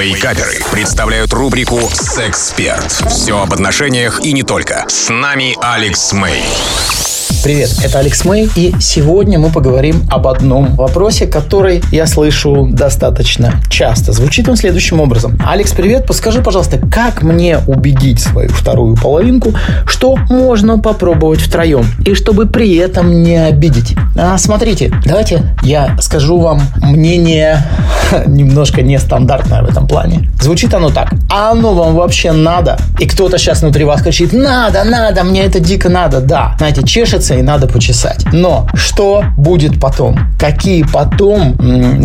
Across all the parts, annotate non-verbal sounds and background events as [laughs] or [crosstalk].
Вейкаперы представляют рубрику «Сексперт». Все об отношениях и не только. С нами Алекс Мэй. Привет, это Алекс Мэй, и сегодня мы поговорим об одном вопросе, который я слышу достаточно часто. Звучит он следующим образом. Алекс, привет, подскажи, пожалуйста, как мне убедить свою вторую половинку, что можно попробовать втроем, и чтобы при этом не обидеть? А, смотрите, давайте я скажу вам мнение [laughs] немножко нестандартное в этом плане. Звучит оно так. А оно вам вообще надо? И кто-то сейчас внутри вас кричит, надо, надо, мне это дико надо. Да, знаете, чешется и надо почесать. Но что будет потом? Какие потом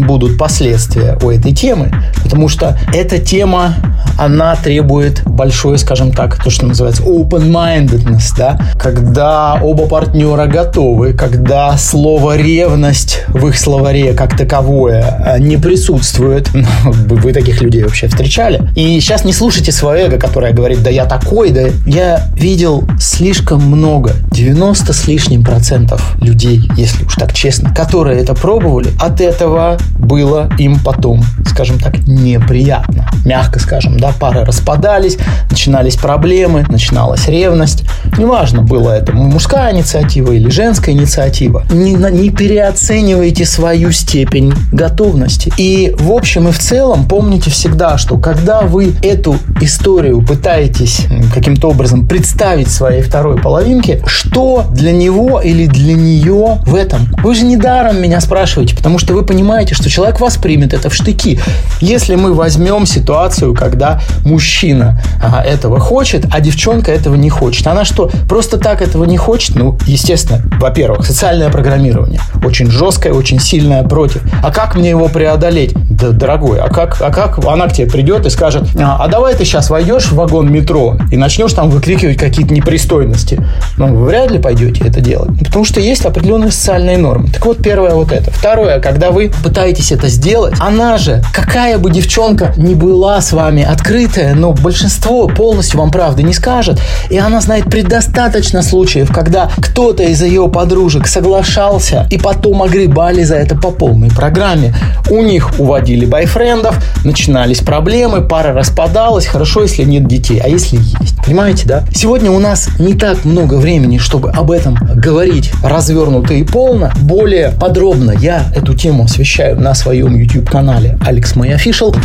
будут последствия у этой темы? Потому что эта тема, она требует большой, скажем так, то, что называется open-mindedness, да? когда оба партнера готовы, когда слово ревность в их словаре как таковое а, не присутствует. [laughs] Вы таких людей вообще встречали? И сейчас не слушайте свое эго, которое говорит, да я такой, да я видел слишком много, 90 с лишним процентов людей, если уж так честно, которые это пробовали, от этого было им потом, скажем так, неприятно. Мягко скажем, да, пары распадались, начинались проблемы, начиналась ревность. Неважно, было это мужская инициатива или женская инициатива. Не, не переоценивайте свою степень готовности. И в общем и в целом помните всегда, что когда вы эту историю пытаетесь каким-то образом представить своей второй половинке, что для него или для нее в этом? Вы же не даром меня спрашиваете, потому что вы понимаете, что человек воспримет это в штыки. Если мы возьмем ситуацию, когда мужчина а, этого хочет, а девчонка этого не хочет, она что, просто так этого не хочет? Ну, естественно, во-первых, социальное программирование очень жесткое, очень сильное против. А как мне его преодолеть? Да, дорогой, а как, а как она к тебе придет и скажет, а, а давай ты сейчас войдешь в вагон метро и начнешь там выкрикивать какие-то непристойности. Ну, вы вряд ли пойдете это делать. Потому что есть определенные социальные нормы. Так вот, первое вот это. Второе, когда вы пытаетесь это сделать, она же, какая бы девчонка ни была с вами открытая, но большинство полностью вам правды не скажет. И она знает предостаточно случаев, когда кто-то из ее подружек соглашался и потом огребали за это по полной программе. У них уводили бойфрендов, начинались проблемы, пара распадалась. Хорошо, если нет детей, а если есть. Понимаете, да? Сегодня у нас не так много времени, чтобы об этом говорить развернуто и полно, более подробно я эту тему освещаю на своем YouTube-канале Алекс Мэй Official.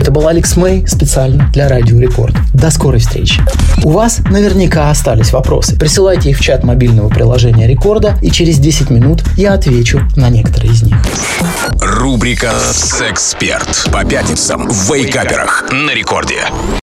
Это был Алекс Мэй специально для Радио Рекорд. До скорой встречи. У вас наверняка остались вопросы. Присылайте их в чат мобильного приложения Рекорда, и через 10 минут я отвечу на некоторые из них. Рубрика «Сексперт» по пятницам в Вейкаперах на Рекорде.